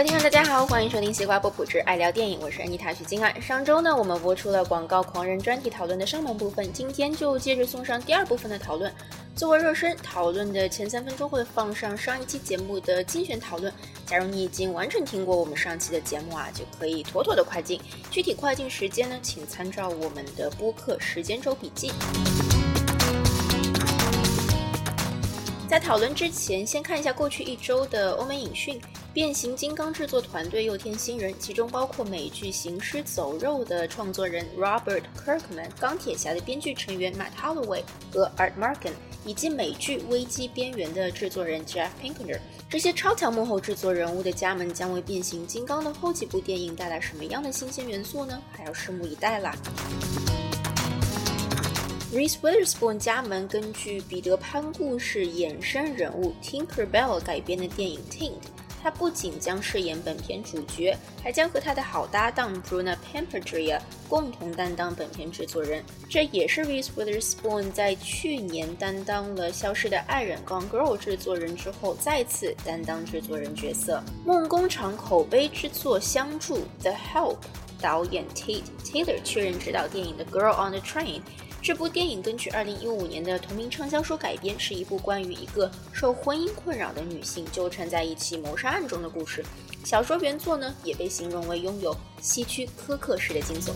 位听众，大家好，欢迎收听西瓜波普之爱聊电影，我是安妮塔许金爱。上周呢，我们播出了广告狂人专题讨论的上半部分，今天就接着送上第二部分的讨论。作为热身讨论的前三分钟会放上上一期节目的精选讨论。假如你已经完整听过我们上期的节目啊，就可以妥妥的快进。具体快进时间呢，请参照我们的播客时间轴笔记。在讨论之前，先看一下过去一周的欧美影讯。变形金刚制作团队又添新人，其中包括美剧《行尸走肉》的创作人 Robert Kirkman、钢铁侠的编剧成员 Matt Holloway 和 Art Marken，以及美剧《危机边缘》的制作人 Jeff Pinkner。这些超强幕后制作人物的加盟，将为变形金刚的后几部电影带来什么样的新鲜元素呢？还要拭目以待啦。Reese Witherspoon 加盟根据彼得潘故事衍生人物 Tinker Bell 改编的电影 Tink 他不仅将饰演本片主角，还将和他的好搭档 Bruna Pamperdria 共同担当本片制作人。这也是 Reese Witherspoon 在去年担当了《消失的爱人》Gone Girl 制作人之后，再次担当制作人角色。梦工厂口碑之作相助 The Help 导演 Tate Taylor 确认执导电影的 Girl on the Train。这部电影根据2015年的同名畅销书改编，是一部关于一个受婚姻困扰的女性纠缠在一起谋杀案中的故事。小说原作呢，也被形容为拥有希区柯克式的惊悚。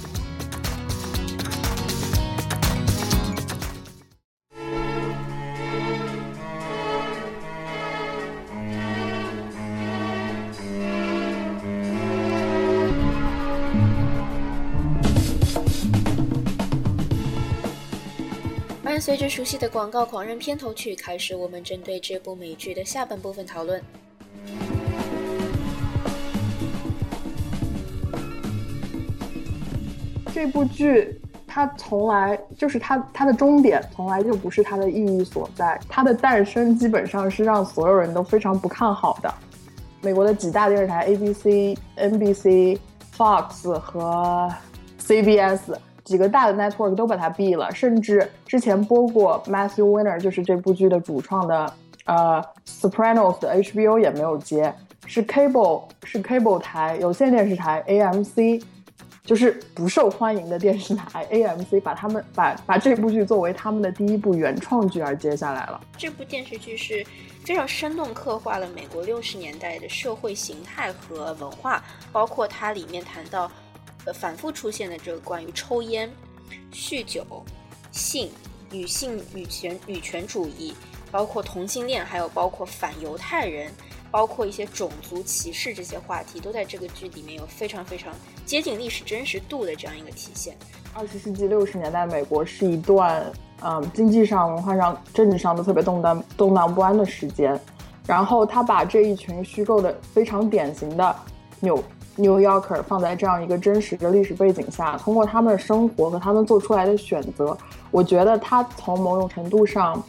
随着熟悉的广告狂人片头曲，开始我们针对这部美剧的下半部分讨论。这部剧它从来就是它它的终点从来就不是它的意义所在，它的诞生基本上是让所有人都非常不看好的。美国的几大电视台 ABC、NBC、Fox 和 CBS。几个大的 network 都把它毙了，甚至之前播过 Matthew Weiner，就是这部剧的主创的，呃，Sopranos 的 HBO 也没有接，是 cable 是 cable 台有线电视台 AMC，就是不受欢迎的电视台 AMC 把他们把把这部剧作为他们的第一部原创剧而接下来了。这部电视剧是非常生动刻画了美国六十年代的社会形态和文化，包括它里面谈到。呃，反复出现的这个关于抽烟、酗酒、性、女性、女权、女权主义，包括同性恋，还有包括反犹太人，包括一些种族歧视这些话题，都在这个剧里面有非常非常接近历史真实度的这样一个体现。二十世纪六十年代，美国是一段嗯经济上、文化上、政治上都特别动荡、动荡不安的时间，然后他把这一群虚构的非常典型的纽。New Yorker 放在这样一个真实的历史背景下，通过他们的生活和他们做出来的选择，我觉得他从某种程度上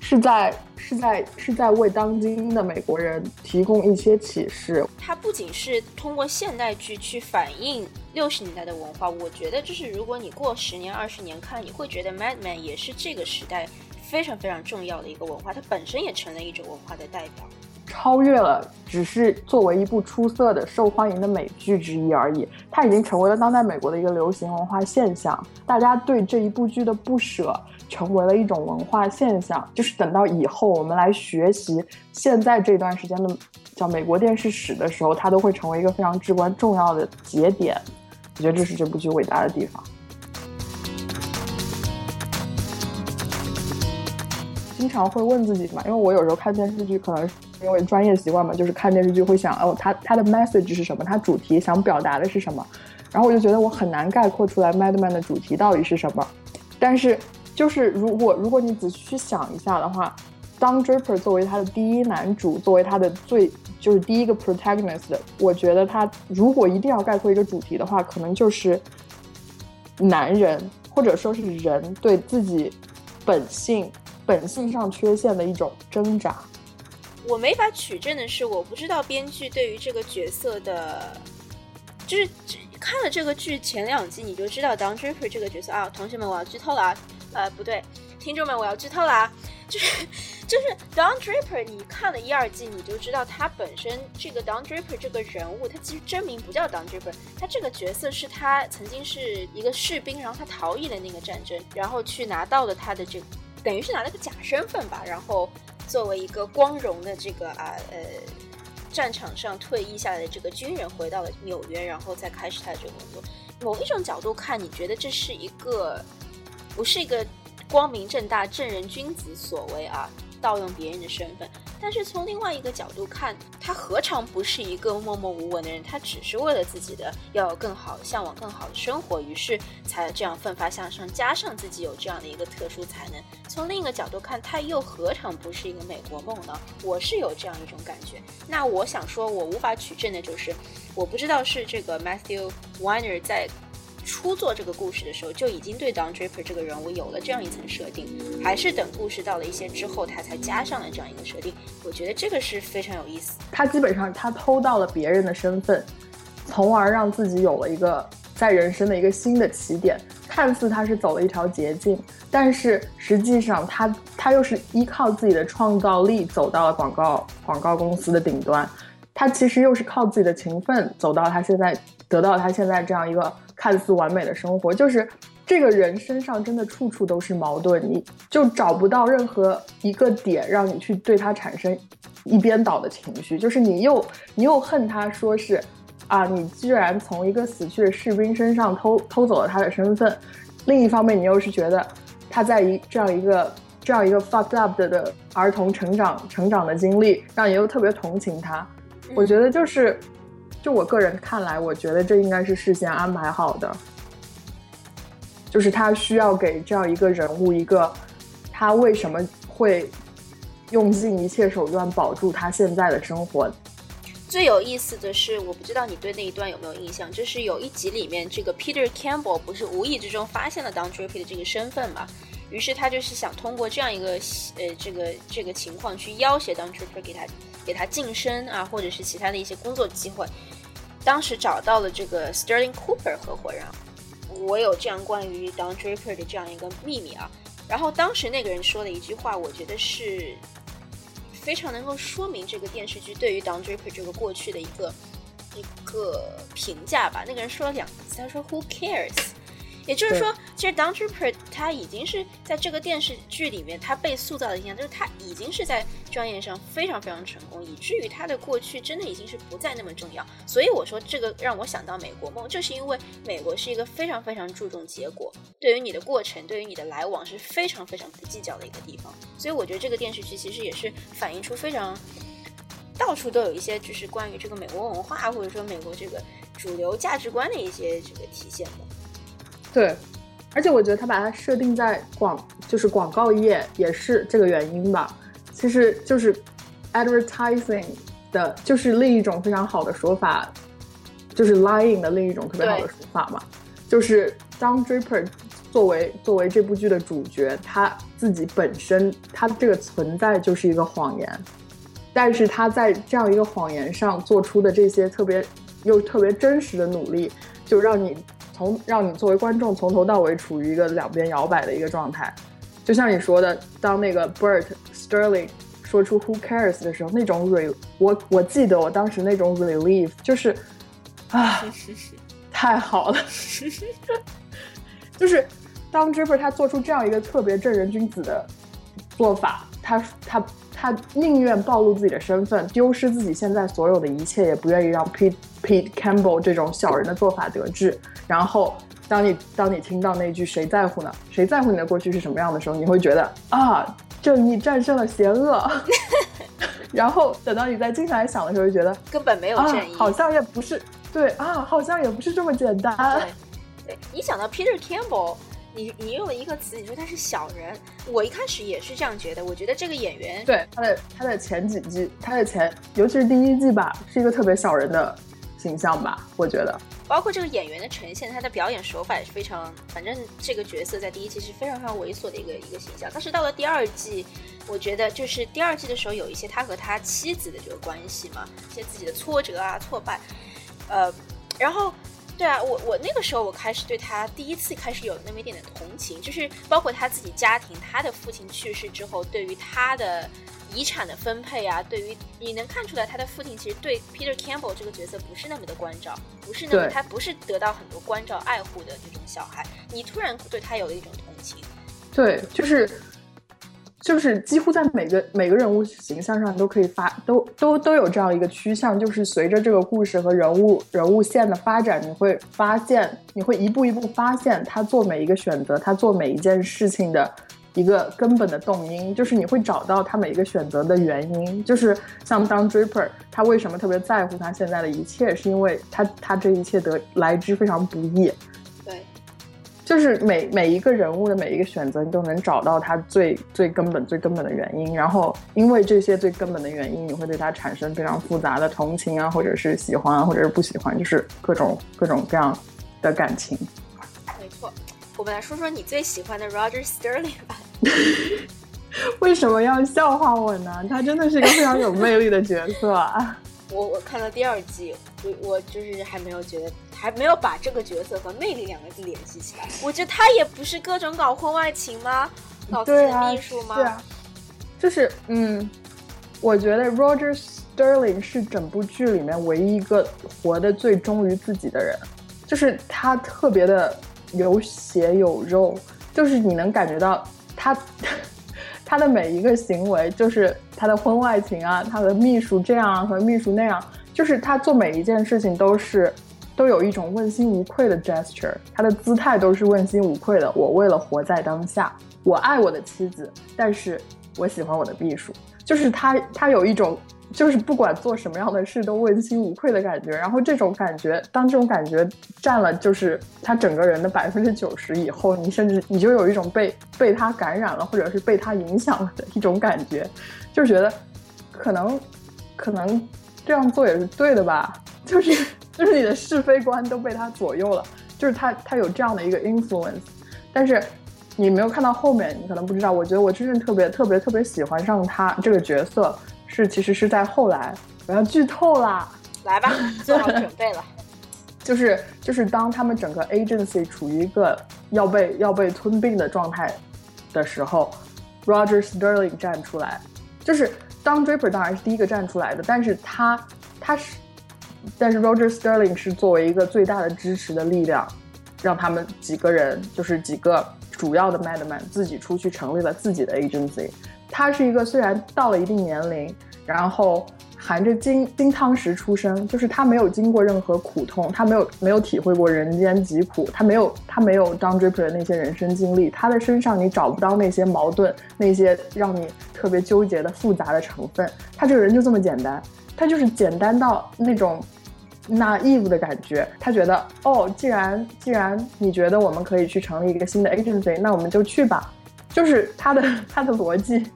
是在是在是在为当今的美国人提供一些启示。他不仅是通过现代剧去反映六十年代的文化，我觉得就是如果你过十年二十年看，你会觉得 Mad Men 也是这个时代非常非常重要的一个文化，它本身也成了一种文化的代表。超越了只是作为一部出色的、受欢迎的美剧之一而已，它已经成为了当代美国的一个流行文化现象。大家对这一部剧的不舍，成为了一种文化现象。就是等到以后我们来学习现在这段时间的叫美国电视史的时候，它都会成为一个非常至关重要的节点。我觉得这是这部剧伟大的地方。经常会问自己嘛，因为我有时候看电视剧可能。因为专业习惯嘛，就是看电视剧会想哦，它它的 message 是什么？它主题想表达的是什么？然后我就觉得我很难概括出来 Madman 的主题到底是什么。但是就是如果如果你仔细去想一下的话，Don Draper 作为他的第一男主，作为他的最就是第一个 protagonist，我觉得他如果一定要概括一个主题的话，可能就是男人或者说是人对自己本性本性上缺陷的一种挣扎。我没法取证的是，我不知道编剧对于这个角色的，就是看了这个剧前两集，你就知道 Don Draper 这个角色啊。同学们，我要剧透了啊！呃，不对，听众们，我要剧透了啊！就是就是 Don Draper，你看了一二季，你就知道他本身这个 Don Draper 这个人物，他其实真名不叫 Don Draper，他这个角色是他曾经是一个士兵，然后他逃逸了那个战争，然后去拿到了他的这，等于是拿了个假身份吧，然后作为一个光荣的这个啊呃战场上退役下来的这个军人，回到了纽约，然后再开始他的这个工作。某一种角度看，你觉得这是一个不是一个光明正大正人君子所为啊？盗用别人的身份，但是从另外一个角度看，他何尝不是一个默默无闻的人？他只是为了自己的要有更好、向往更好的生活，于是才这样奋发向上。加上自己有这样的一个特殊才能，从另一个角度看，他又何尝不是一个美国梦呢？我是有这样一种感觉。那我想说，我无法取证的就是，我不知道是这个 Matthew Weiner 在。初做这个故事的时候，就已经对 Don Draper 这个人物有了这样一层设定，还是等故事到了一些之后，他才加上了这样一个设定。我觉得这个是非常有意思。他基本上他偷到了别人的身份，从而让自己有了一个在人生的一个新的起点。看似他是走了一条捷径，但是实际上他他又是依靠自己的创造力走到了广告广告公司的顶端。他其实又是靠自己的勤奋走到他现在得到他现在这样一个。看似完美的生活，就是这个人身上真的处处都是矛盾，你就找不到任何一个点让你去对他产生一边倒的情绪。就是你又你又恨他，说是啊，你居然从一个死去的士兵身上偷偷走了他的身份；另一方面，你又是觉得他在一这样一个这样一个 fucked up 的儿童成长成长的经历，让你又特别同情他。我觉得就是。就我个人看来，我觉得这应该是事先安排好的，就是他需要给这样一个人物一个，他为什么会用尽一切手段保住他现在的生活。最有意思的是，我不知道你对那一段有没有印象，就是有一集里面，这个 Peter Campbell 不是无意之中发现了 Don Draper 的这个身份嘛？于是他就是想通过这样一个呃这个这个情况去要挟 Don Draper 给他。给他晋升啊，或者是其他的一些工作机会。当时找到了这个 Sterling Cooper 合伙人，我有这样关于 Don Draper 的这样一个秘密啊。然后当时那个人说的一句话，我觉得是非常能够说明这个电视剧对于 Don Draper 这个过去的一个一个评价吧。那个人说了两个字，他说 Who cares？也就是说，其实 Don Draper 他已经是在这个电视剧里面，他被塑造的形象就是他已经是在专业上非常非常成功，以至于他的过去真的已经是不再那么重要。所以我说这个让我想到美国梦，就是因为美国是一个非常非常注重结果，对于你的过程，对于你的来往是非常非常不计较的一个地方。所以我觉得这个电视剧其实也是反映出非常到处都有一些就是关于这个美国文化或者说美国这个主流价值观的一些这个体现的。对，而且我觉得他把它设定在广，就是广告业，也是这个原因吧。其实就是 advertising 的，就是另一种非常好的说法，就是 lying 的另一种特别好的说法嘛。就是当 Draper 作为作为这部剧的主角，他自己本身他这个存在就是一个谎言，但是他在这样一个谎言上做出的这些特别又特别真实的努力，就让你。从让你作为观众从头到尾处于一个两边摇摆的一个状态，就像你说的，当那个 Bert Sterling 说出 Who cares 的时候，那种 re 我我记得我当时那种 relief 就是啊，太好了，就是当 Draper 他做出这样一个特别正人君子的做法，他他。他宁愿暴露自己的身份，丢失自己现在所有的一切，也不愿意让 Pete Pete Campbell 这种小人的做法得志。然后，当你当你听到那句“谁在乎呢？谁在乎你的过去是什么样的时候”，你会觉得啊，正义战胜了邪恶。然后等到你再静下来想的时候，就觉得根本没有正义，好像也不是对啊，好像也不是这么简单。对，对你想到 Peter Campbell。你你用了一个词，你说他是小人，我一开始也是这样觉得。我觉得这个演员对他的他的前几季，他的前尤其是第一季吧，是一个特别小人的形象吧，我觉得。包括这个演员的呈现，他的表演手法也是非常，反正这个角色在第一季是非常非常猥琐的一个一个形象。但是到了第二季，我觉得就是第二季的时候有一些他和他妻子的这个关系嘛，一些自己的挫折啊挫败，呃，然后。对啊，我我那个时候我开始对他第一次开始有那么一点的同情，就是包括他自己家庭，他的父亲去世之后，对于他的遗产的分配啊，对于你能看出来，他的父亲其实对 Peter Campbell 这个角色不是那么的关照，不是那么他不是得到很多关照爱护的这种小孩，你突然对他有了一种同情。对，就是。就是几乎在每个每个人物形象上都可以发都都都有这样一个趋向，就是随着这个故事和人物人物线的发展，你会发现，你会一步一步发现他做每一个选择，他做每一件事情的一个根本的动因，就是你会找到他每一个选择的原因。就是像当 Draper，他为什么特别在乎他现在的一切，是因为他他这一切得来之非常不易。就是每每一个人物的每一个选择，你都能找到他最最根本、最根本的原因。然后，因为这些最根本的原因，你会对他产生非常复杂的同情啊，或者是喜欢啊，或者是不喜欢，就是各种各种各样的感情。没错，我们来说说你最喜欢的 Roger Sterling 吧。为什么要笑话我呢？他真的是一个非常有魅力的角色啊。我我看到第二季，我我就是还没有觉得，还没有把这个角色和魅力两个字联系起来。我觉得他也不是各种搞婚外情吗？搞自秘书吗？对啊，就是嗯，我觉得 Roger Sterling 是整部剧里面唯一一个活得最忠于自己的人，就是他特别的有血有肉，就是你能感觉到他。他的每一个行为，就是他的婚外情啊，他的秘书这样和秘书那样，就是他做每一件事情都是，都有一种问心无愧的 gesture，他的姿态都是问心无愧的。我为了活在当下，我爱我的妻子，但是我喜欢我的秘书，就是他，他有一种。就是不管做什么样的事都问心无愧的感觉，然后这种感觉，当这种感觉占了就是他整个人的百分之九十以后，你甚至你就有一种被被他感染了，或者是被他影响了的一种感觉，就觉得可能可能这样做也是对的吧，就是就是你的是非观都被他左右了，就是他他有这样的一个 influence，但是你没有看到后面，你可能不知道。我觉得我真正特别特别特别喜欢上他这个角色。是，其实是在后来，我要剧透啦，来吧，做好准备了。就是就是，当他们整个 agency 处于一个要被要被吞并的状态的时候，Roger Sterling 站出来。就是当 Draper 当然是第一个站出来的，但是他他是，但是 Roger Sterling 是作为一个最大的支持的力量，让他们几个人，就是几个主要的 Madman 自己出去成立了自己的 agency。他是一个虽然到了一定年龄，然后含着金金汤匙出生，就是他没有经过任何苦痛，他没有没有体会过人间疾苦，他没有他没有 Don Draper 的那些人生经历，他的身上你找不到那些矛盾，那些让你特别纠结的复杂的成分。他这个人就这么简单，他就是简单到那种 naive 的感觉。他觉得哦，既然既然你觉得我们可以去成立一个新的 agency，那我们就去吧。就是他的 他的逻辑，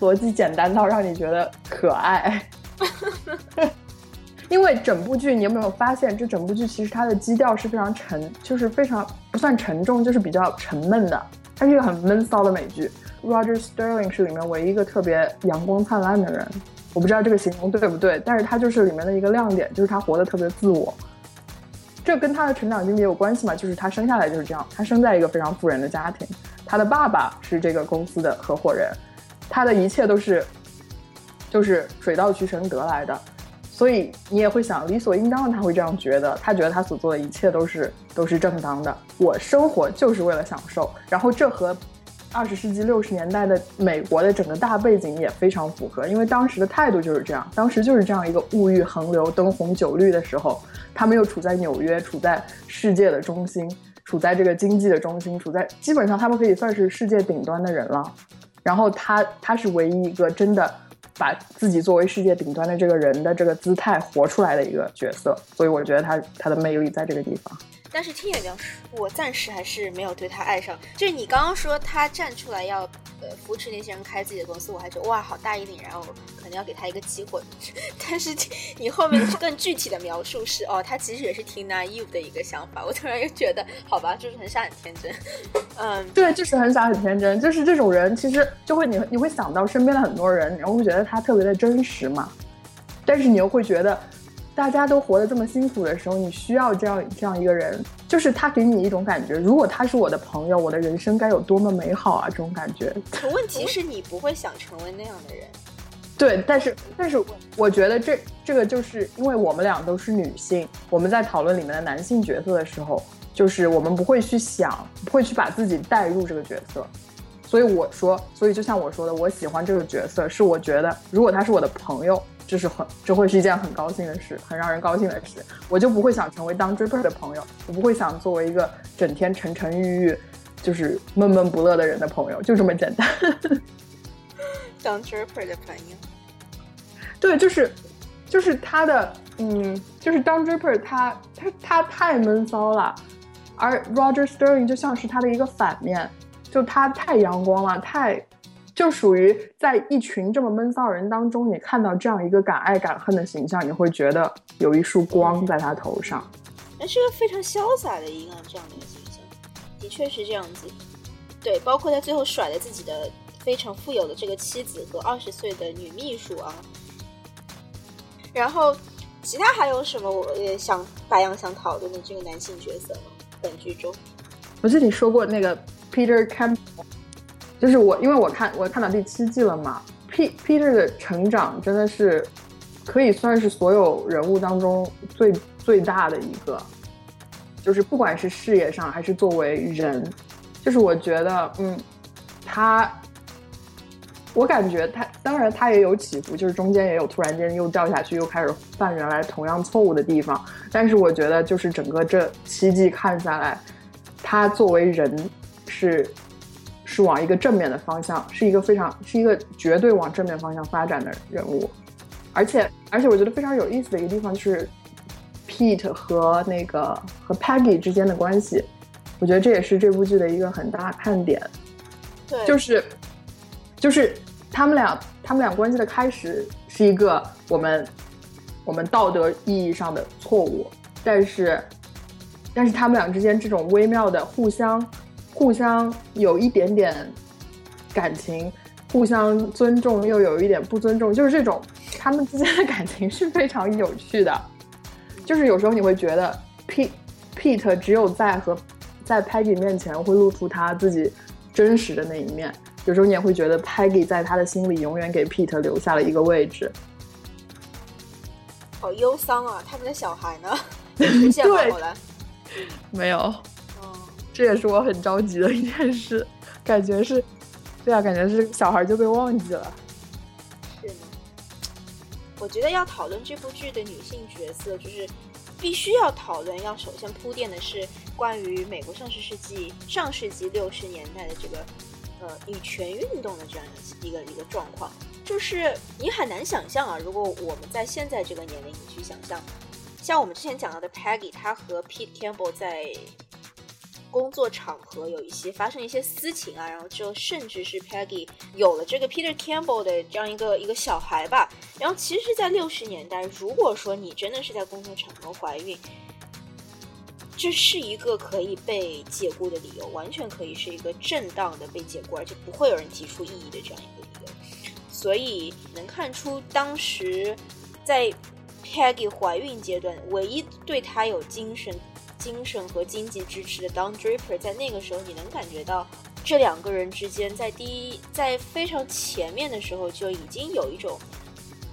逻辑简单到让你觉得可爱。因为整部剧，你有没有发现，这整部剧其实它的基调是非常沉，就是非常不算沉重，就是比较沉闷的。它是一个很闷骚的美剧。Roger Sterling 是里面唯一一个特别阳光灿烂的人。我不知道这个形容对不对，但是他就是里面的一个亮点，就是他活得特别自我。这跟他的成长经历有关系嘛？就是他生下来就是这样，他生在一个非常富人的家庭。他的爸爸是这个公司的合伙人，他的一切都是，就是水到渠成得来的，所以你也会想，理所应当的他会这样觉得，他觉得他所做的一切都是都是正当的。我生活就是为了享受，然后这和二十世纪六十年代的美国的整个大背景也非常符合，因为当时的态度就是这样，当时就是这样一个物欲横流、灯红酒绿的时候，他们又处在纽约，处在世界的中心。处在这个经济的中心，处在基本上他们可以算是世界顶端的人了。然后他他是唯一一个真的把自己作为世界顶端的这个人的这个姿态活出来的一个角色，所以我觉得他他的魅力在这个地方。但是听演员说，我暂时还是没有对他爱上。就是你刚刚说他站出来要呃扶持那些人开自己的公司，我还觉得哇好大义凛然，我可能要给他一个机会。但是你后面更具体的描述是哦，他其实也是挺 naive 的一个想法。我突然又觉得好吧，就是很傻很天真。嗯，对，就是很傻很天真，就是这种人其实就会你你会想到身边的很多人，然后会觉得他特别的真实嘛。但是你又会觉得。大家都活得这么辛苦的时候，你需要这样这样一个人，就是他给你一种感觉，如果他是我的朋友，我的人生该有多么美好啊！这种感觉。可问题是你不会想成为那样的人。对，但是但是我觉得这这个就是因为我们俩都是女性，我们在讨论里面的男性角色的时候，就是我们不会去想，不会去把自己带入这个角色。所以我说，所以就像我说的，我喜欢这个角色，是我觉得如果他是我的朋友。这是很，这会是一件很高兴的事，很让人高兴的事。我就不会想成为当 Draper 的朋友，我不会想作为一个整天沉沉郁郁、就是闷闷不乐的人的朋友，就这么简单。当 Draper 的朋友，对，就是，就是他的，嗯，就是当 Draper，他他他太闷骚了，而 Roger Sterling 就像是他的一个反面，就他太阳光了，太。就属于在一群这么闷骚人当中，你看到这样一个敢爱敢恨的形象，你会觉得有一束光在他头上。那是个非常潇洒的一个这样的一个形象，的确是这样子。对，包括他最后甩了自己的非常富有的这个妻子和二十岁的女秘书啊。然后，其他还有什么我也想白羊想讨论的这个男性角色吗？本剧中，我记得你说过那个 Peter Campbell。就是我，因为我看我看到第七季了嘛，P Peter 的成长真的是可以算是所有人物当中最最大的一个，就是不管是事业上还是作为人，就是我觉得，嗯，他，我感觉他当然他也有起伏，就是中间也有突然间又掉下去，又开始犯原来同样错误的地方，但是我觉得就是整个这七季看下来，他作为人是。是往一个正面的方向，是一个非常是一个绝对往正面方向发展的人物，而且而且我觉得非常有意思的一个地方就是 Pete 和那个和 Peggy 之间的关系，我觉得这也是这部剧的一个很大看点。对，就是就是他们俩他们俩关系的开始是一个我们我们道德意义上的错误，但是但是他们俩之间这种微妙的互相。互相有一点点感情，互相尊重又有一点不尊重，就是这种他们之间的感情是非常有趣的。就是有时候你会觉得，Pete Pete 只有在和在 Peggy 面前会露出他自己真实的那一面，有时候你也会觉得 Peggy 在他的心里永远给 Pete 留下了一个位置。好忧伤啊！他们的小孩呢？对，没有。这也是我很着急的一件事，感觉是，对啊，感觉是小孩就被忘记了。是吗？我觉得要讨论这部剧的女性角色，就是必须要讨论，要首先铺垫的是关于美国上世世纪上世纪六十年代的这个呃女权运动的这样一个一个状况。就是你很难想象啊，如果我们在现在这个年龄你去想象，像我们之前讲到的 Peggy，她和 Pete Campbell 在。工作场合有一些发生一些私情啊，然后就甚至是 Peggy 有了这个 Peter Campbell 的这样一个一个小孩吧。然后其实，在六十年代，如果说你真的是在工作场合怀孕，这是一个可以被解雇的理由，完全可以是一个正当的被解雇，而且不会有人提出异议的这样一个理由。所以能看出，当时在 Peggy 怀孕阶段，唯一对她有精神。精神和经济支持的 Don Draper，在那个时候，你能感觉到这两个人之间，在第一，在非常前面的时候就已经有一种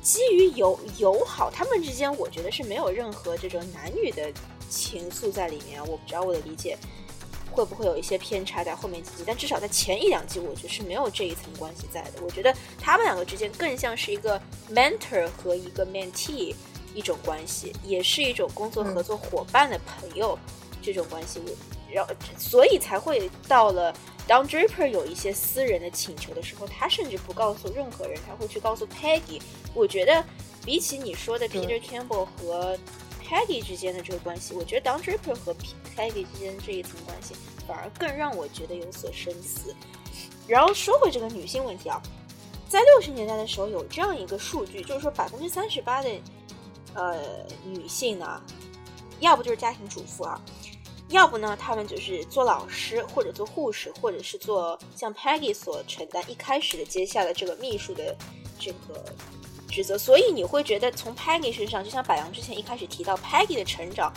基于友友好，他们之间，我觉得是没有任何这种男女的情愫在里面。我不知道我的理解会不会有一些偏差在后面几集，但至少在前一两集，我觉得是没有这一层关系在的。我觉得他们两个之间更像是一个 mentor 和一个 mentee。一种关系，也是一种工作合作伙伴的朋友这种关系，然后所以才会到了当 Draper 有一些私人的请求的时候，他甚至不告诉任何人，他会去告诉 Peggy。我觉得比起你说的 Peter Campbell 和 Peggy 之间的这个关系，我觉得当 Draper 和 Peggy 之间这一层关系反而更让我觉得有所深思。然后说回这个女性问题啊，在六十年代的时候有这样一个数据，就是说百分之三十八的。呃，女性呢，要不就是家庭主妇啊，要不呢，他们就是做老师或者做护士，或者是做像 Peggy 所承担一开始的接下的这个秘书的这个职责，所以你会觉得从 Peggy 身上，就像柏杨之前一开始提到 Peggy 的成长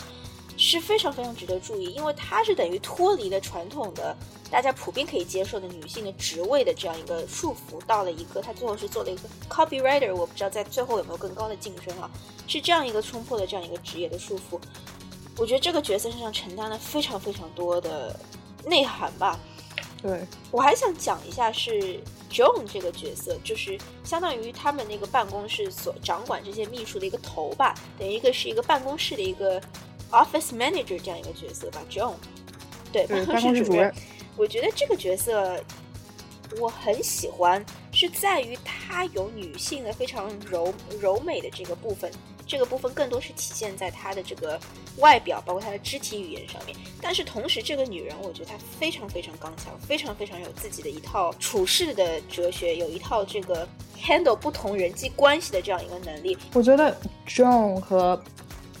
是非常非常值得注意，因为她是等于脱离了传统的大家普遍可以接受的女性的职位的这样一个束缚，到了一个她最后是做了一个 copywriter，我不知道在最后有没有更高的晋升啊，是这样一个冲破了这样一个职业的束缚。我觉得这个角色身上承担了非常非常多的内涵吧。对我还想讲一下是 John 这个角色，就是相当于他们那个办公室所掌管这些秘书的一个头吧，等于一个是一个办公室的一个 office manager 这样一个角色吧。John，对，办公室主任。我觉得这个角色我很喜欢，是在于她有女性的非常柔柔美的这个部分。这个部分更多是体现在她的这个外表，包括她的肢体语言上面。但是同时，这个女人，我觉得她非常非常刚强，非常非常有自己的一套处事的哲学，有一套这个 handle 不同人际关系的这样一个能力。我觉得 John 和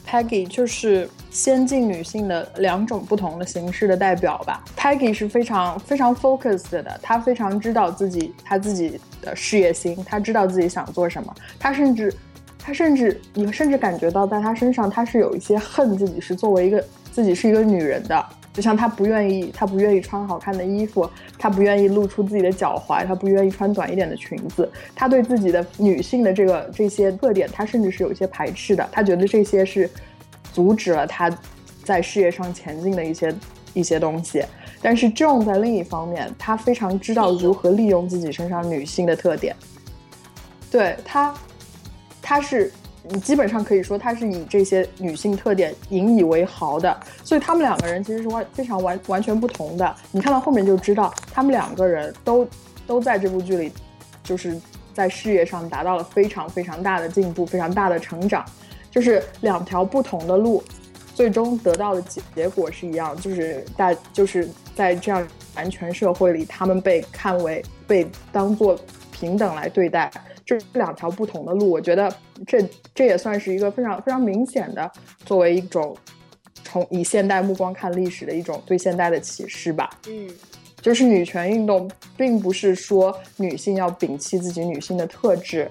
Peggy 就是先进女性的两种不同的形式的代表吧。Peggy 是非常非常 focused 的，她非常知道自己她自己的事业心，她知道自己想做什么，她甚至。她甚至，你甚至感觉到在她身上，她是有一些恨自己是作为一个自己是一个女人的，就像他不愿意，他不愿意穿好看的衣服，他不愿意露出自己的脚踝，他不愿意穿短一点的裙子，他对自己的女性的这个这些特点，他甚至是有一些排斥的，他觉得这些是阻止了他在事业上前进的一些一些东西。但是 John 在另一方面，他非常知道如何利用自己身上女性的特点，对他。他是，你基本上可以说他是以这些女性特点引以为豪的，所以他们两个人其实是完非常完完全不同的。你看到后面就知道，他们两个人都都在这部剧里，就是在事业上达到了非常非常大的进步，非常大的成长，就是两条不同的路，最终得到的结结果是一样，就是大就是在这样男权社会里，他们被看为被当做平等来对待。这两条不同的路，我觉得这这也算是一个非常非常明显的，作为一种从以现代目光看历史的一种对现代的启示吧。嗯，就是女权运动并不是说女性要摒弃自己女性的特质，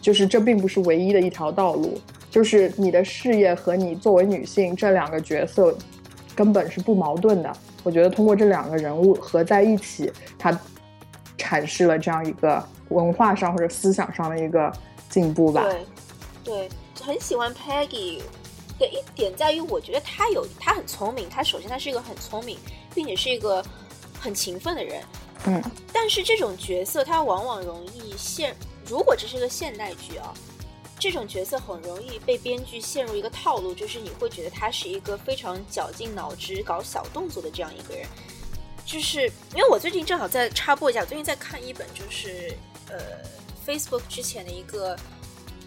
就是这并不是唯一的一条道路。就是你的事业和你作为女性这两个角色根本是不矛盾的。我觉得通过这两个人物合在一起，它阐释了这样一个。文化上或者思想上的一个进步吧。对，对，很喜欢 Peggy 的一点在于，我觉得他有，他很聪明。他首先他是一个很聪明，并且是一个很勤奋的人。嗯。但是这种角色，他往往容易陷。如果这是个现代剧啊，这种角色很容易被编剧陷入一个套路，就是你会觉得他是一个非常绞尽脑汁搞小动作的这样一个人。就是因为我最近正好在插播一下，我最近在看一本就是。呃，Facebook 之前的一个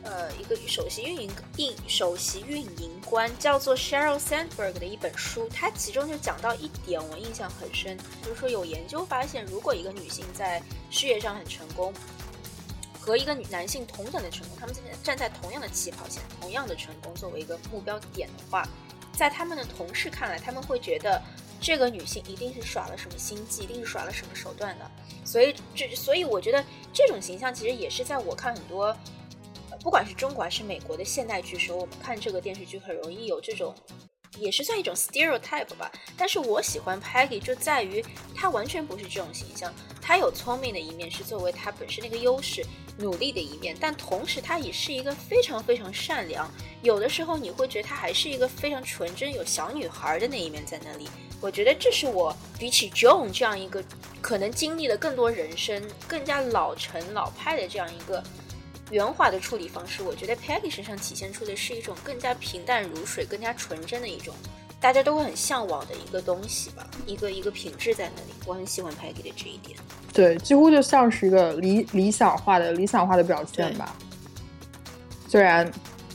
呃一个首席运营运首席运营官叫做 Sheryl Sandberg 的一本书，它其中就讲到一点，我印象很深，就是说有研究发现，如果一个女性在事业上很成功，和一个男性同等的成功，他们现在站在同样的起跑线，同样的成功作为一个目标点的话，在他们的同事看来，他们会觉得。这个女性一定是耍了什么心计，一定是耍了什么手段的，所以这所以我觉得这种形象其实也是在我看很多，不管是中国还是美国的现代剧时候，我们看这个电视剧很容易有这种，也是算一种 stereotype 吧。但是我喜欢 Peggy 就在于她完全不是这种形象，她有聪明的一面是作为她本身的一个优势，努力的一面，但同时她也是一个非常非常善良，有的时候你会觉得她还是一个非常纯真有小女孩的那一面在那里。我觉得这是我比起 John 这样一个可能经历了更多人生、更加老成老派的这样一个圆滑的处理方式，我觉得 Peggy 身上体现出的是一种更加平淡如水、更加纯真的一种大家都会很向往的一个东西吧，一个一个品质在那里。我很喜欢 Peggy 的这一点。对，几乎就像是一个理理想化的理想化的表现吧。虽然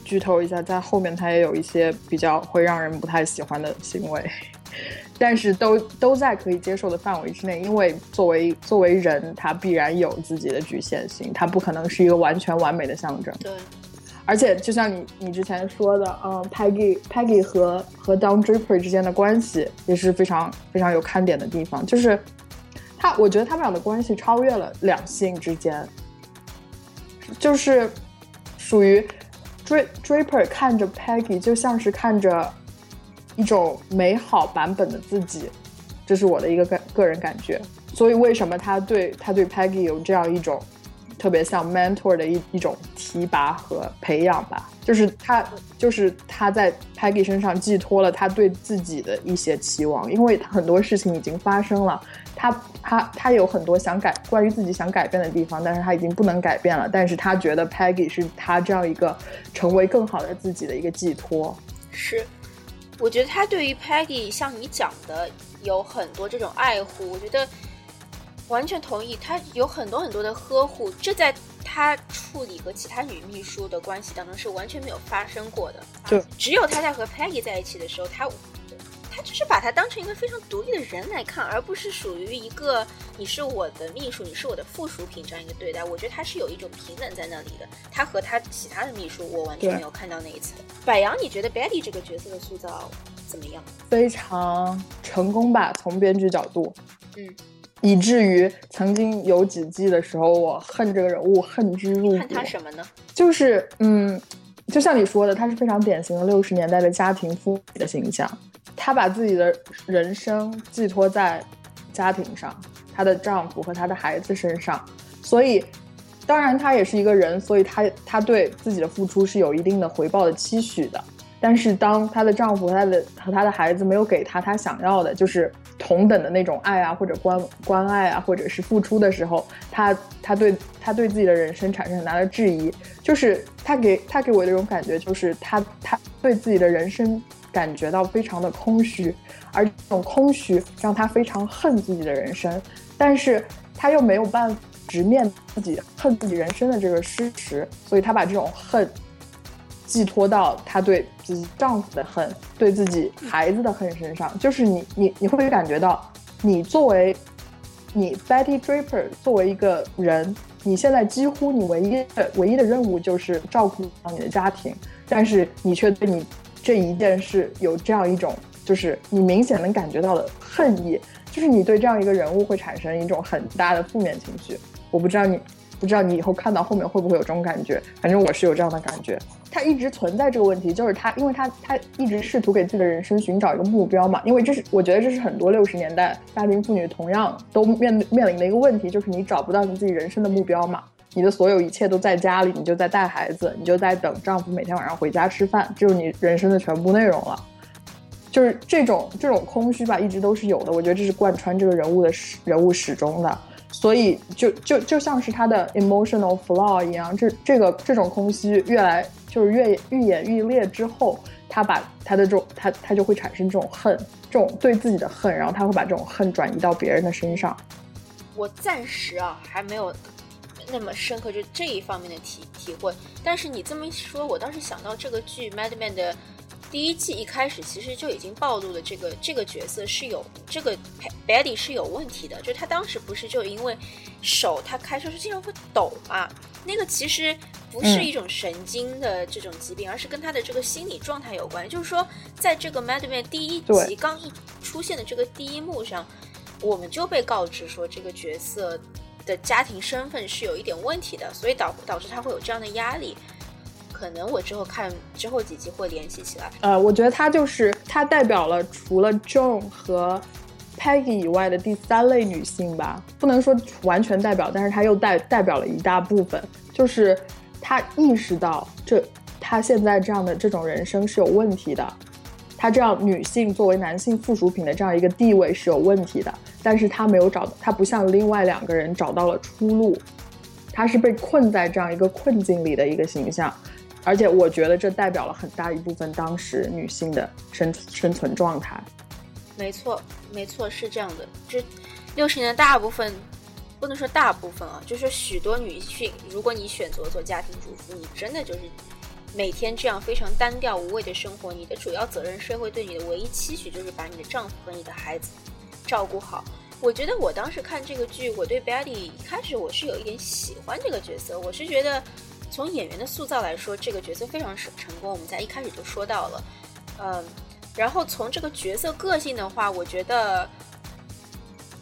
剧透一下，在后面他也有一些比较会让人不太喜欢的行为。但是都都在可以接受的范围之内，因为作为作为人，他必然有自己的局限性，他不可能是一个完全完美的象征。对，而且就像你你之前说的，嗯，Peggy Peggy 和和 Don Draper 之间的关系也是非常非常有看点的地方，就是他，我觉得他们俩的关系超越了两性之间，就是属于 Draper 看着 Peggy 就像是看着一种美好版本的自己，这是我的一个个个人感觉。所以为什么他对他对 Peggy 有这样一种？特别像 mentor 的一一种提拔和培养吧，就是他，就是他在 Peggy 身上寄托了他对自己的一些期望，因为很多事情已经发生了，他他他有很多想改关于自己想改变的地方，但是他已经不能改变了，但是他觉得 Peggy 是他这样一个成为更好的自己的一个寄托。是，我觉得他对于 Peggy 像你讲的有很多这种爱护，我觉得。完全同意，他有很多很多的呵护，这在他处理和其他女秘书的关系当中是完全没有发生过的。就只有他在和 Peggy 在一起的时候，他他就是把他当成一个非常独立的人来看，而不是属于一个你是我的秘书，你是我的附属品这样一个对待。我觉得他是有一种平等在那里的。他和他其他的秘书，我完全没有看到那一层。柏杨，你觉得 Betty 这个角色的塑造怎么样？非常成功吧，从编剧角度，嗯。以至于曾经有几季的时候，我恨这个人物恨之入骨。恨他什么呢？就是，嗯，就像你说的，他是非常典型的六十年代的家庭妇女的形象。她把自己的人生寄托在家庭上，她的丈夫和她的孩子身上。所以，当然她也是一个人，所以她她对自己的付出是有一定的回报的期许的。但是，当她的丈夫她的和她的孩子没有给她她想要的，就是同等的那种爱啊，或者关关爱啊，或者是付出的时候，她她对她对自己的人生产生很大的质疑。就是她给她给我的一种感觉，就是她她对自己的人生感觉到非常的空虚，而这种空虚让她非常恨自己的人生，但是她又没有办法直面自己恨自己人生的这个事实，所以她把这种恨。寄托到她对自己丈夫的恨，对自己孩子的恨身上，就是你你你会感觉到，你作为你 Betty Draper 作为一个人，你现在几乎你唯一的唯一的任务就是照顾好你的家庭，但是你却对你这一件事有这样一种，就是你明显能感觉到的恨意，就是你对这样一个人物会产生一种很大的负面情绪。我不知道你。不知道你以后看到后面会不会有这种感觉？反正我是有这样的感觉。他一直存在这个问题，就是他，因为他他一直试图给自己的人生寻找一个目标嘛。因为这是我觉得这是很多六十年代家庭妇女同样都面面临的一个问题，就是你找不到你自己人生的目标嘛。你的所有一切都在家里，你就在带孩子，你就在等丈夫每天晚上回家吃饭，就是你人生的全部内容了。就是这种这种空虚吧，一直都是有的。我觉得这是贯穿这个人物的始人物始终的。所以就就就像是他的 emotional flaw 一样，这这个这种空虚越来就是越愈演愈烈之后，他把他的这种他他就会产生这种恨，这种对自己的恨，然后他会把这种恨转移到别人的身上。我暂时啊还没有那么深刻就这一方面的体体会，但是你这么一说，我倒是想到这个剧《Mad Men》的。第一季一开始其实就已经暴露了这个这个角色是有这个 Betty 是有问题的，就他当时不是就因为手他开车是经常会抖嘛，那个其实不是一种神经的这种疾病，而是跟他的这个心理状态有关。就是说，在这个 Mad Men 第一集刚一出现的这个第一幕上，我们就被告知说这个角色的家庭身份是有一点问题的，所以导导致他会有这样的压力。可能我之后看之后几集会联系起来。呃，我觉得她就是她代表了除了 Joan 和 Peggy 以外的第三类女性吧，不能说完全代表，但是她又代代表了一大部分。就是她意识到这她现在这样的这种人生是有问题的，她这样女性作为男性附属品的这样一个地位是有问题的，但是她没有找到，她不像另外两个人找到了出路，她是被困在这样一个困境里的一个形象。而且我觉得这代表了很大一部分当时女性的生生存状态。没错，没错，是这样的。这六十年的大部分，不能说大部分啊，就是许多女性，如果你选择做家庭主妇，你真的就是每天这样非常单调无味的生活，你的主要责任，社会对你的唯一期许就是把你的丈夫和你的孩子照顾好。我觉得我当时看这个剧，我对 Betty 一开始我是有一点喜欢这个角色，我是觉得。从演员的塑造来说，这个角色非常成成功。我们在一开始就说到了，嗯，然后从这个角色个性的话，我觉得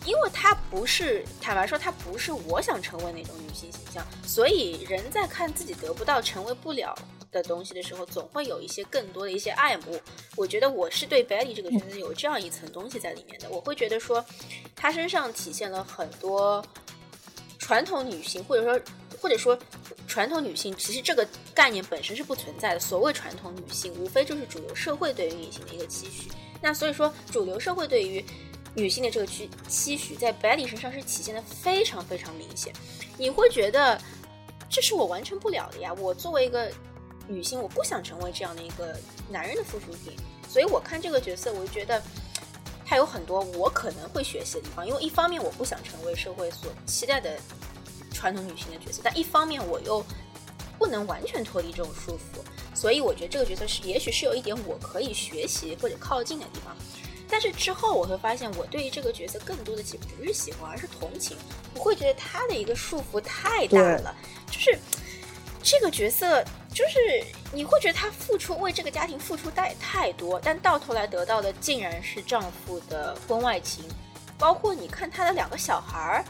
因为她不是坦白说，她不是我想成为那种女性形象，所以人在看自己得不到、成为不了的东西的时候，总会有一些更多的一些爱慕。我觉得我是对 Betty 这个角色有这样一层东西在里面的，我会觉得说，她身上体现了很多传统女性，或者说或者说传统女性，其实这个概念本身是不存在的。所谓传统女性，无非就是主流社会对于女性的一个期许。那所以说，主流社会对于女性的这个期期许，在 Betty 身上是体现的非常非常明显。你会觉得这是我完成不了的呀？我作为一个女性，我不想成为这样的一个男人的附属品。所以我看这个角色，我就觉得他有很多我可能会学习的地方。因为一方面我不想成为社会所期待的传统女性的角色，但一方面我又不能完全脱离这种束缚。所以我觉得这个角色是，也许是有一点我可以学习或者靠近的地方。但是之后我会发现，我对于这个角色更多的其实不是喜欢，而是同情。我会觉得他的一个束缚太大了，就是这个角色，就是你会觉得他付出为这个家庭付出太太多，但到头来得到的竟然是丈夫的婚外情，包括你看他的两个小孩儿，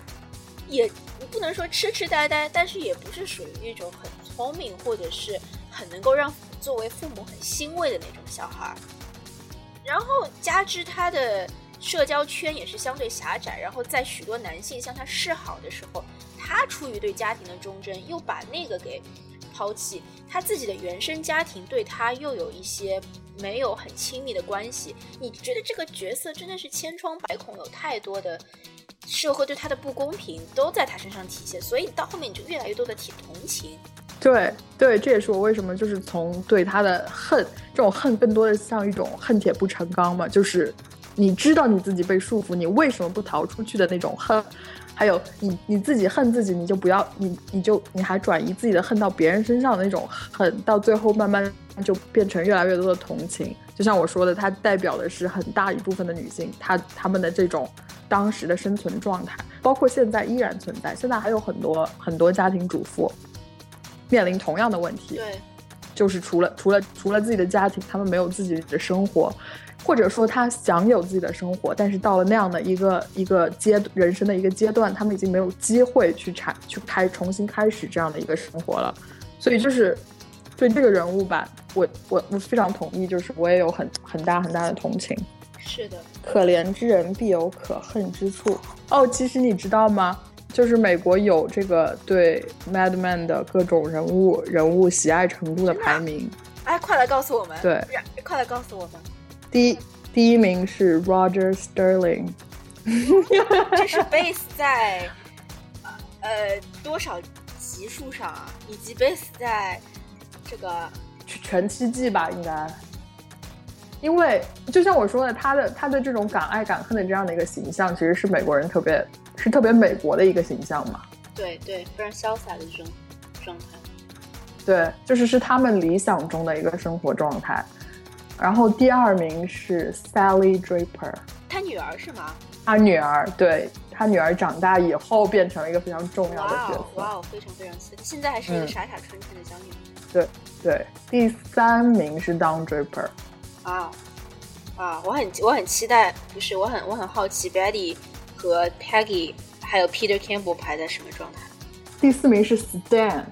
也不能说痴痴呆呆，但是也不是属于一种很聪明或者是很能够让作为父母很欣慰的那种小孩儿。然后加之他的社交圈也是相对狭窄，然后在许多男性向他示好的时候，他出于对家庭的忠贞，又把那个给抛弃。他自己的原生家庭对他又有一些没有很亲密的关系。你觉得这个角色真的是千疮百孔，有太多的社会对他的不公平都在他身上体现，所以到后面你就越来越多的体同情。对对，这也是我为什么就是从对他的恨，这种恨更多的像一种恨铁不成钢嘛，就是你知道你自己被束缚，你为什么不逃出去的那种恨，还有你你自己恨自己，你就不要你你就你还转移自己的恨到别人身上的那种恨，到最后慢慢就变成越来越多的同情。就像我说的，它代表的是很大一部分的女性，她她们的这种当时的生存状态，包括现在依然存在，现在还有很多很多家庭主妇。面临同样的问题，对，就是除了除了除了自己的家庭，他们没有自己的生活，或者说他想有自己的生活，但是到了那样的一个一个阶人生的一个阶段，他们已经没有机会去产去开重新开始这样的一个生活了，所以就是对这个人物吧，我我我非常同意，就是我也有很很大很大的同情。是的，可怜之人必有可恨之处。哦，其实你知道吗？就是美国有这个对 Mad Men 的各种人物人物喜爱程度的排名。哎，快来告诉我们！对，快来告诉我们。第一第一名是 Roger Sterling，这是 base 在呃多少级数上啊？以及 base 在这个全全七季吧，应该。因为就像我说的，他的他的这种敢爱敢恨的这样的一个形象，其实是美国人特别。是特别美国的一个形象嘛？对对，非常潇洒的这种状态。对，就是是他们理想中的一个生活状态。然后第二名是 Sally Draper，她女儿是吗？她女儿，对她女儿长大以后变成了一个非常重要的角色。哇哦，非常非常刺激！现在还是一个傻傻春春的小女孩。对对，第三名是 Don Draper。啊啊，我很我很期待，不是我很我很好奇 Betty。和 Peggy 还有 Peter Campbell 排在什么状态？第四名是 Stan，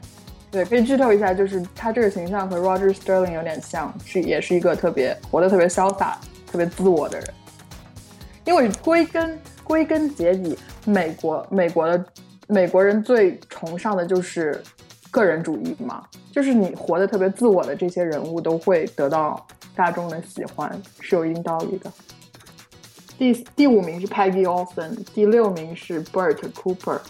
对，可以剧透一下，就是他这个形象和 Roger Sterling 有点像，是也是一个特别活得特别潇洒、特别自我的人。因为归根归根结底，美国美国的美国人最崇尚的就是个人主义嘛，就是你活得特别自我的这些人物都会得到大众的喜欢，是有一定道理的。第第五名是 Peggy Olson，第六名是 Bert Cooper，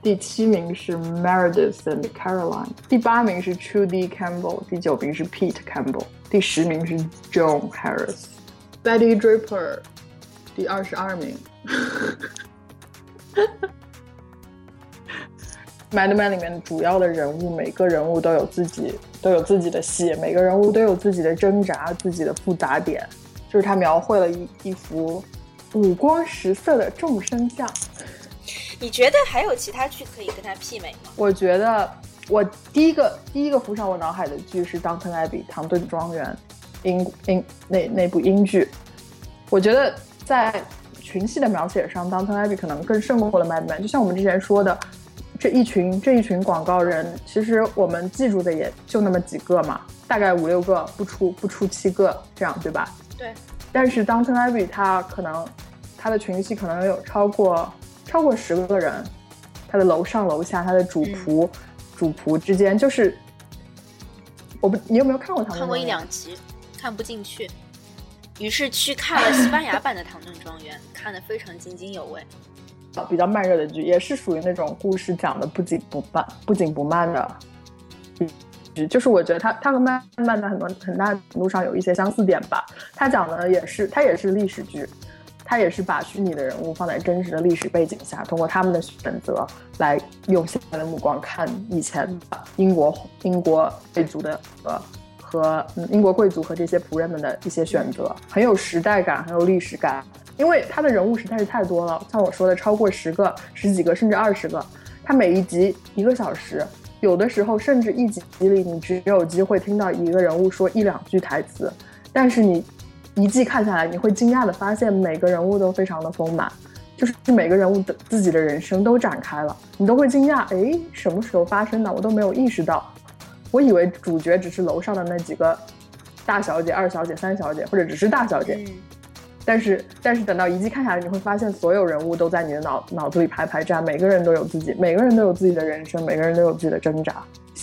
第七名是 Meredith and Caroline，第八名是 Trudy Campbell，第九名是 Pete Campbell，第十名是 Joan Harris，Betty Draper，第二十二名。Mad Men 里面主要的人物，每个人物都有自己都有自己的戏，每个人物都有自己的挣扎，自己的复杂点，就是他描绘了一一幅。五光十色的众生相，你觉得还有其他剧可以跟他媲美吗？我觉得我第一个第一个浮上我脑海的剧是《Downton Abbey》唐顿庄园，英英那那部英剧。我觉得在群戏的描写上，Downton Abbey 可能更胜过了 Mad Men。就像我们之前说的，这一群这一群广告人，其实我们记住的也就那么几个嘛，大概五六个，不出不出七个这样，对吧？对。但是 Downton Abbey 它可能它的群戏可能有超过超过十个人，他的楼上楼下，他的主仆主仆之间就是。我不，你有没有看过他们？看过一两集，看不进去，于是去看了 西班牙版的《唐顿庄园》，看得非常津津有味。比较慢热的剧，也是属于那种故事讲的不紧不慢、不紧不慢的剧。就是我觉得它它和慢慢的很多很大程度上有一些相似点吧。它讲的也是，它也是历史剧。他也是把虚拟的人物放在真实的历史背景下，通过他们的选择来用现在的目光看以前的英国英国贵族的呃和英国贵族和这些仆人们的一些选择，很有时代感，很有历史感。因为他的人物实在是太多了，像我说的，超过十个、十几个，甚至二十个。他每一集一个小时，有的时候甚至一集里你只有机会听到一个人物说一两句台词，但是你。一季看下来，你会惊讶的发现每个人物都非常的丰满，就是每个人物的自己的人生都展开了，你都会惊讶，哎，什么时候发生的？我都没有意识到，我以为主角只是楼上的那几个大小姐、二小姐、三小姐，或者只是大小姐。但是，但是等到一季看下来，你会发现所有人物都在你的脑脑子里排排站，每个人都有自己，每个人都有自己的人生，每个人都有自己的挣扎。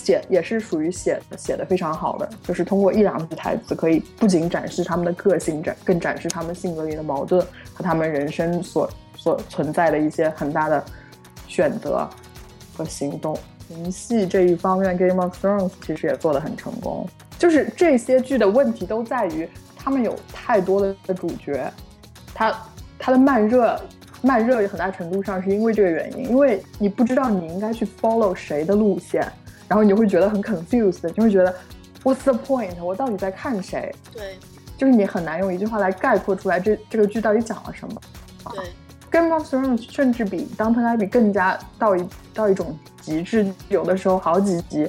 写也是属于写写的非常好的，就是通过一两句台词，可以不仅展示他们的个性，展更展示他们性格里的矛盾和他们人生所所存在的一些很大的选择和行动。群戏这一方面，《Game of Thrones》其实也做得很成功。就是这些剧的问题都在于。他们有太多的主角，他他的慢热慢热也很大程度上是因为这个原因，因为你不知道你应该去 follow 谁的路线，然后你就会觉得很 confused，就会觉得 what's the point？我到底在看谁？对，就是你很难用一句话来概括出来这这个剧到底讲了什么。对，Game of Thrones 甚至比 Downton Abbey 更加到一到一种极致，有的时候好几集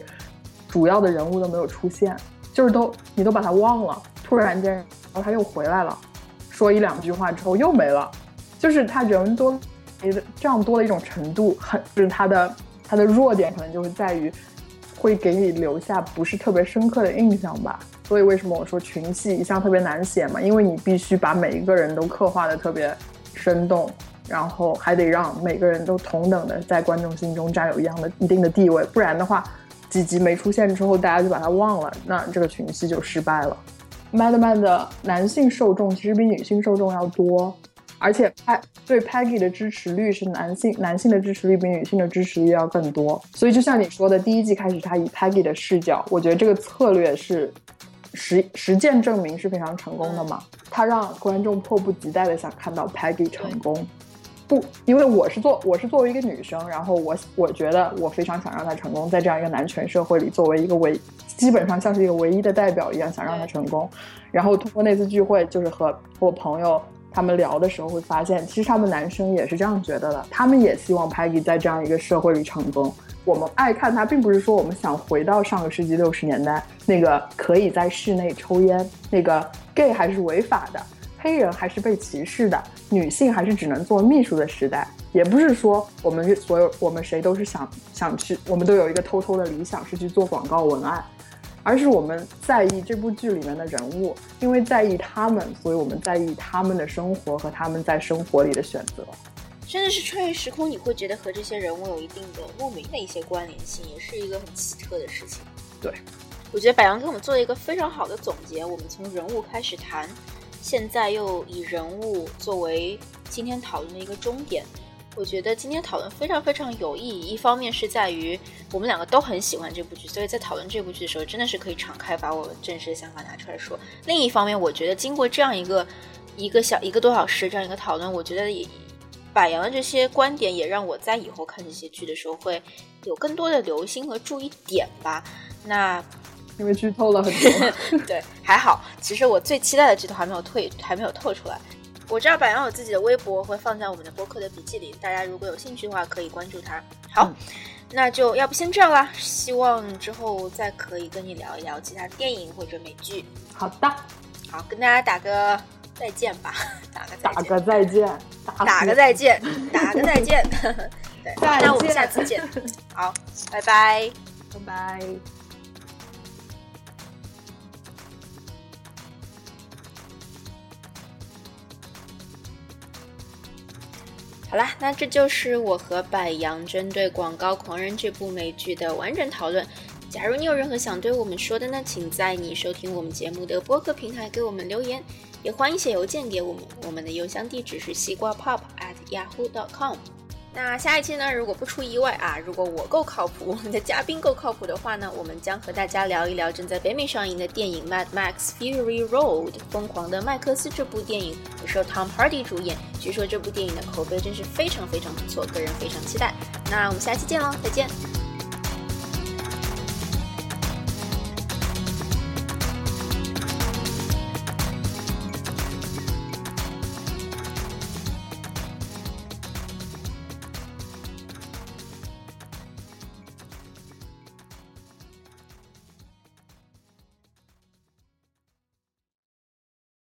主要的人物都没有出现，就是都你都把他忘了。突然间，然后他又回来了，说一两句话之后又没了，就是他人多，这样多的一种程度，很就是他的他的弱点可能就是在于，会给你留下不是特别深刻的印象吧。所以为什么我说群戏一向特别难写嘛？因为你必须把每一个人都刻画的特别生动，然后还得让每个人都同等的在观众心中占有一样的一定的地位，不然的话，几集没出现之后，大家就把他忘了，那这个群戏就失败了。Madman 的男性受众其实比女性受众要多，而且对 Peggy 的支持率是男性男性的支持率比女性的支持率要更多。所以就像你说的，第一季开始他以 Peggy 的视角，我觉得这个策略是实实践证明是非常成功的嘛。他让观众迫不及待的想看到 Peggy 成功。不，因为我是作我是作为一个女生，然后我我觉得我非常想让她成功，在这样一个男权社会里，作为一个唯基本上像是一个唯一的代表一样，想让她成功。然后通过那次聚会，就是和我朋友他们聊的时候，会发现其实他们男生也是这样觉得的，他们也希望 Peggy 在这样一个社会里成功。我们爱看他，并不是说我们想回到上个世纪六十年代那个可以在室内抽烟，那个 gay 还是违法的。黑人还是被歧视的，女性还是只能做秘书的时代，也不是说我们所有我们谁都是想想去，我们都有一个偷偷的理想是去做广告文案，而是我们在意这部剧里面的人物，因为在意他们，所以我们在意他们的生活和他们在生活里的选择。甚至是穿越时空，你会觉得和这些人物有一定的莫名的一些关联性，也是一个很奇特的事情。对，我觉得百杨给我们做了一个非常好的总结，我们从人物开始谈。现在又以人物作为今天讨论的一个终点，我觉得今天讨论非常非常有意义。一方面是在于我们两个都很喜欢这部剧，所以在讨论这部剧的时候，真的是可以敞开把我真实的想法拿出来说。另一方面，我觉得经过这样一个一个小一个多小时这样一个讨论，我觉得也柏杨的这些观点也让我在以后看这些剧的时候会有更多的留心和注意点吧。那。因为剧透了很多，对，还好。其实我最期待的剧透还没有退，还没有透出来。我知道百杨有自己的微博，会放在我们的播客的笔记里，大家如果有兴趣的话，可以关注他。好，那就要不先这样啦。希望之后再可以跟你聊一聊其他电影或者美剧。好的，好，跟大家打个再见吧，打 个打个再见，打个再见，打个再见。对，那我们下次见。好，拜拜，拜拜。好啦，那这就是我和百杨针对《广告狂人》这部美剧的完整讨论。假如你有任何想对我们说的呢，请在你收听我们节目的播客平台给我们留言，也欢迎写邮件给我们，我们的邮箱地址是西瓜 pop at yahoo dot com。那下一期呢？如果不出意外啊，如果我够靠谱，我们的嘉宾够靠谱的话呢，我们将和大家聊一聊正在北美上映的电影《Mad Max Fury Road》疯狂的麦克斯这部电影，是由 Tom Hardy 主演。据说这部电影的口碑真是非常非常不错，个人非常期待。那我们下期见喽，再见。